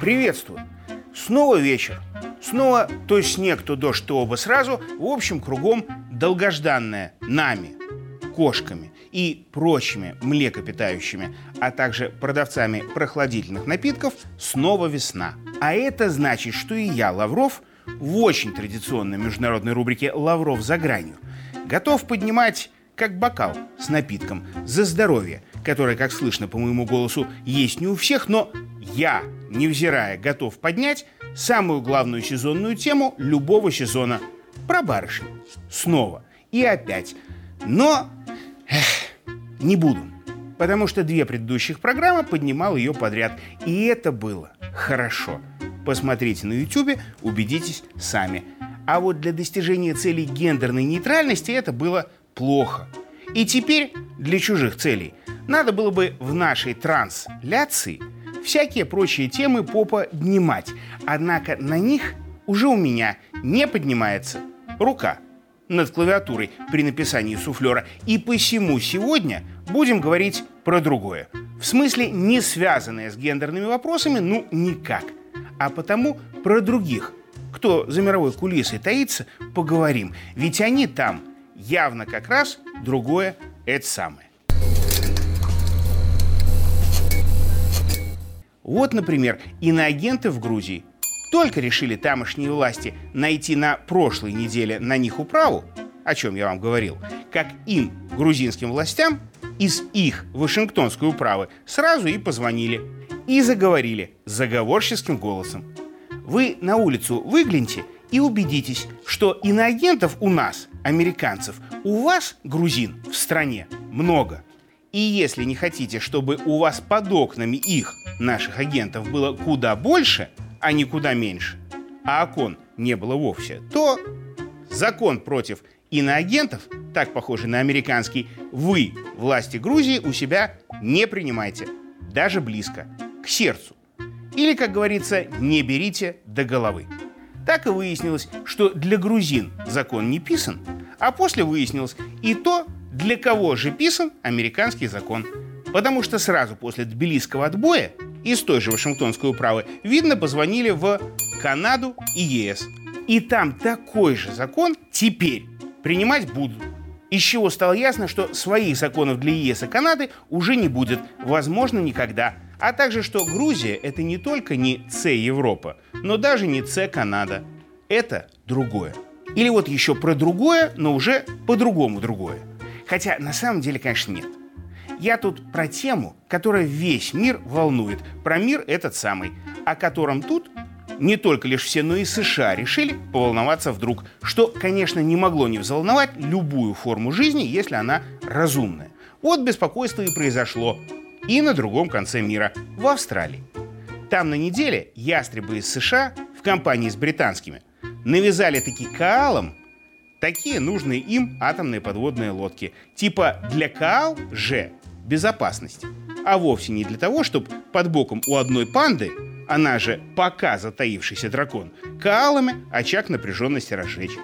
Приветствую! Снова вечер. Снова то снег, то дождь, то оба сразу. В общем, кругом долгожданное нами, кошками и прочими млекопитающими, а также продавцами прохладительных напитков, снова весна. А это значит, что и я, Лавров, в очень традиционной международной рубрике «Лавров за гранью» готов поднимать как бокал с напитком за здоровье, которое, как слышно по моему голосу, есть не у всех, но я, невзирая, готов поднять самую главную сезонную тему любого сезона про барышень. Снова и опять. Но эх, не буду, потому что две предыдущих программы поднимал ее подряд. И это было хорошо. Посмотрите на YouTube, убедитесь сами. А вот для достижения целей гендерной нейтральности это было плохо. И теперь для чужих целей надо было бы в нашей трансляции всякие прочие темы поподнимать. Однако на них уже у меня не поднимается рука над клавиатурой при написании суфлера. И посему сегодня будем говорить про другое. В смысле, не связанное с гендерными вопросами, ну никак. А потому про других. Кто за мировой кулисой таится, поговорим. Ведь они там явно как раз другое это самое. Вот, например, иноагенты в Грузии только решили тамошние власти найти на прошлой неделе на них управу, о чем я вам говорил, как им, грузинским властям, из их Вашингтонской управы сразу и позвонили. И заговорили заговорческим голосом. Вы на улицу выгляньте и убедитесь, что иноагентов у нас, американцев, у вас, грузин, в стране много. И если не хотите, чтобы у вас под окнами их наших агентов было куда больше, а не куда меньше, а окон не было вовсе, то закон против иноагентов, так похожий на американский, вы, власти Грузии, у себя не принимайте, даже близко, к сердцу. Или, как говорится, не берите до головы. Так и выяснилось, что для грузин закон не писан, а после выяснилось и то, для кого же писан американский закон. Потому что сразу после тбилисского отбоя из той же Вашингтонской управы, видно, позвонили в Канаду и ЕС. И там такой же закон теперь принимать будут. Из чего стало ясно, что своих законов для ЕС и Канады уже не будет, возможно, никогда. А также, что Грузия – это не только не С Европа, но даже не С Канада. Это другое. Или вот еще про другое, но уже по-другому другое. Хотя на самом деле, конечно, нет. Я тут про тему, которая весь мир волнует. Про мир этот самый, о котором тут не только лишь все, но и США решили поволноваться вдруг, что, конечно, не могло не взволновать любую форму жизни, если она разумная. Вот беспокойство и произошло. И на другом конце мира, в Австралии. Там на неделе ястребы из США в компании с британскими навязали таки Каалам такие нужные им атомные подводные лодки. Типа для Каал же безопасности, а вовсе не для того, чтобы под боком у одной панды, она же пока затаившийся дракон, каалами очаг напряженности разжечь.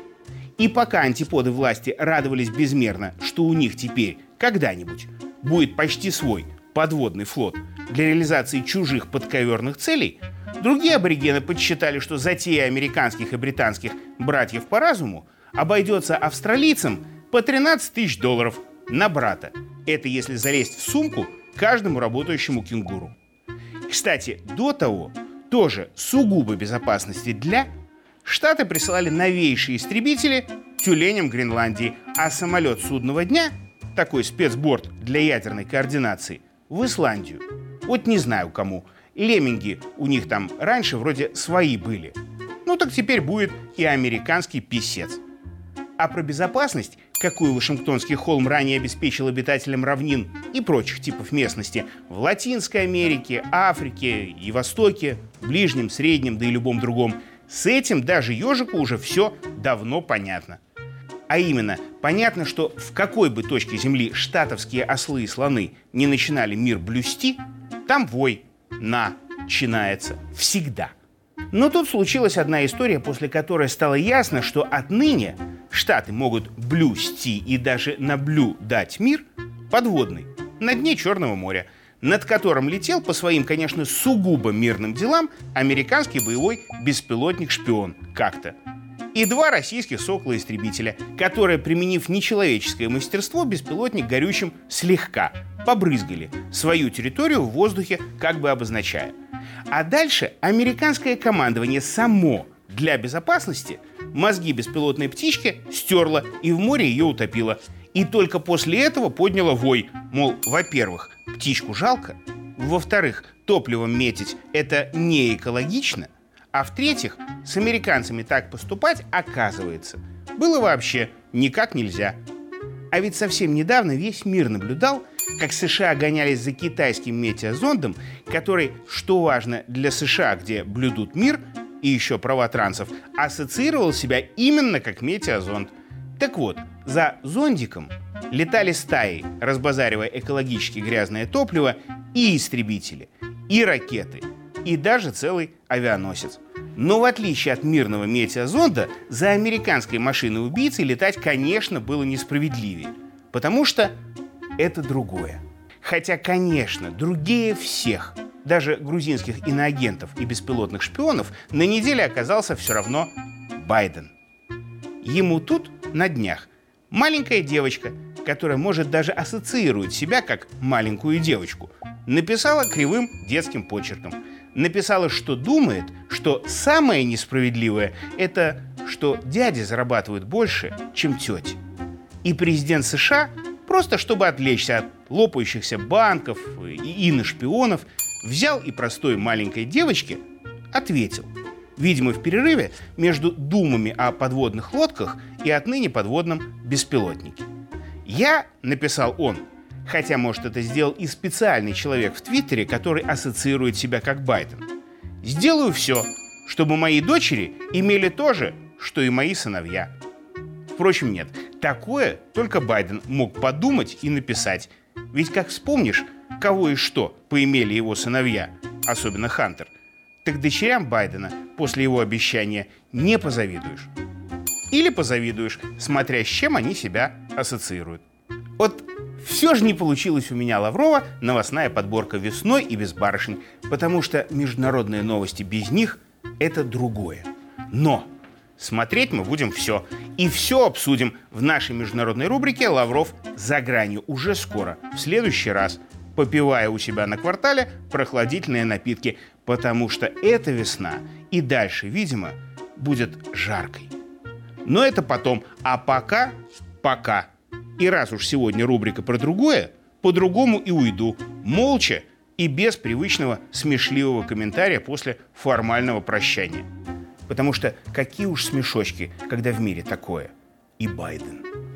И пока антиподы власти радовались безмерно, что у них теперь когда-нибудь будет почти свой подводный флот для реализации чужих подковерных целей, другие аборигены подсчитали, что затея американских и британских братьев по разуму обойдется австралийцам по 13 тысяч долларов на брата – это если залезть в сумку каждому работающему кенгуру. Кстати, до того, тоже сугубо безопасности для, Штаты присылали новейшие истребители тюленям Гренландии, а самолет судного дня, такой спецборд для ядерной координации, в Исландию. Вот не знаю кому. Лемминги у них там раньше вроде свои были. Ну так теперь будет и американский писец. А про безопасность какую Вашингтонский холм ранее обеспечил обитателям равнин и прочих типов местности в Латинской Америке, Африке и Востоке, Ближнем, Среднем, да и любом другом, с этим даже ежику уже все давно понятно. А именно, понятно, что в какой бы точке Земли штатовские ослы и слоны не начинали мир блюсти, там вой начинается всегда. Но тут случилась одна история, после которой стало ясно, что отныне Штаты могут блюсти и даже на блю дать мир подводный, на дне Черного моря, над которым летел по своим, конечно, сугубо мирным делам американский боевой беспилотник-шпион как-то. И два российских «Сокола-истребителя», которые, применив нечеловеческое мастерство, беспилотник горючим слегка побрызгали свою территорию в воздухе, как бы обозначая. А дальше американское командование само для безопасности мозги беспилотной птички стерло и в море ее утопило. И только после этого подняло вой, мол, во-первых, птичку жалко, во-вторых, топливом метить это не экологично, а в-третьих, с американцами так поступать, оказывается, было вообще никак нельзя. А ведь совсем недавно весь мир наблюдал, как США гонялись за китайским метеозондом, который, что важно для США, где блюдут мир и еще права трансов, ассоциировал себя именно как метеозонд. Так вот, за зондиком летали стаи, разбазаривая экологически грязное топливо, и истребители, и ракеты, и даже целый авианосец. Но в отличие от мирного метеозонда, за американской машиной убийцы летать, конечно, было несправедливее. Потому что это другое. Хотя, конечно, другие всех, даже грузинских иноагентов и беспилотных шпионов, на неделе оказался все равно Байден. Ему тут, на днях, маленькая девочка, которая может даже ассоциировать себя как маленькую девочку, написала кривым детским почерком. Написала, что думает, что самое несправедливое – это что дяди зарабатывают больше, чем тети. И президент США Просто чтобы отвлечься от лопающихся банков и ино-шпионов, взял и простой маленькой девочке ответил. Видимо, в перерыве между думами о подводных лодках и отныне подводном беспилотнике. «Я», — написал он, хотя, может, это сделал и специальный человек в Твиттере, который ассоциирует себя как Байден, «сделаю все, чтобы мои дочери имели то же, что и мои сыновья». Впрочем, нет, Такое только Байден мог подумать и написать. Ведь как вспомнишь, кого и что поимели его сыновья, особенно Хантер, так дочерям Байдена после его обещания не позавидуешь. Или позавидуешь, смотря с чем они себя ассоциируют. Вот все же не получилось у меня Лаврова новостная подборка весной и без барышень, потому что международные новости без них – это другое. Но Смотреть мы будем все. И все обсудим в нашей международной рубрике «Лавров за гранью» уже скоро, в следующий раз, попивая у себя на квартале прохладительные напитки, потому что эта весна и дальше, видимо, будет жаркой. Но это потом. А пока, пока. И раз уж сегодня рубрика про другое, по-другому и уйду. Молча и без привычного смешливого комментария после формального прощания. Потому что какие уж смешочки, когда в мире такое. И Байден.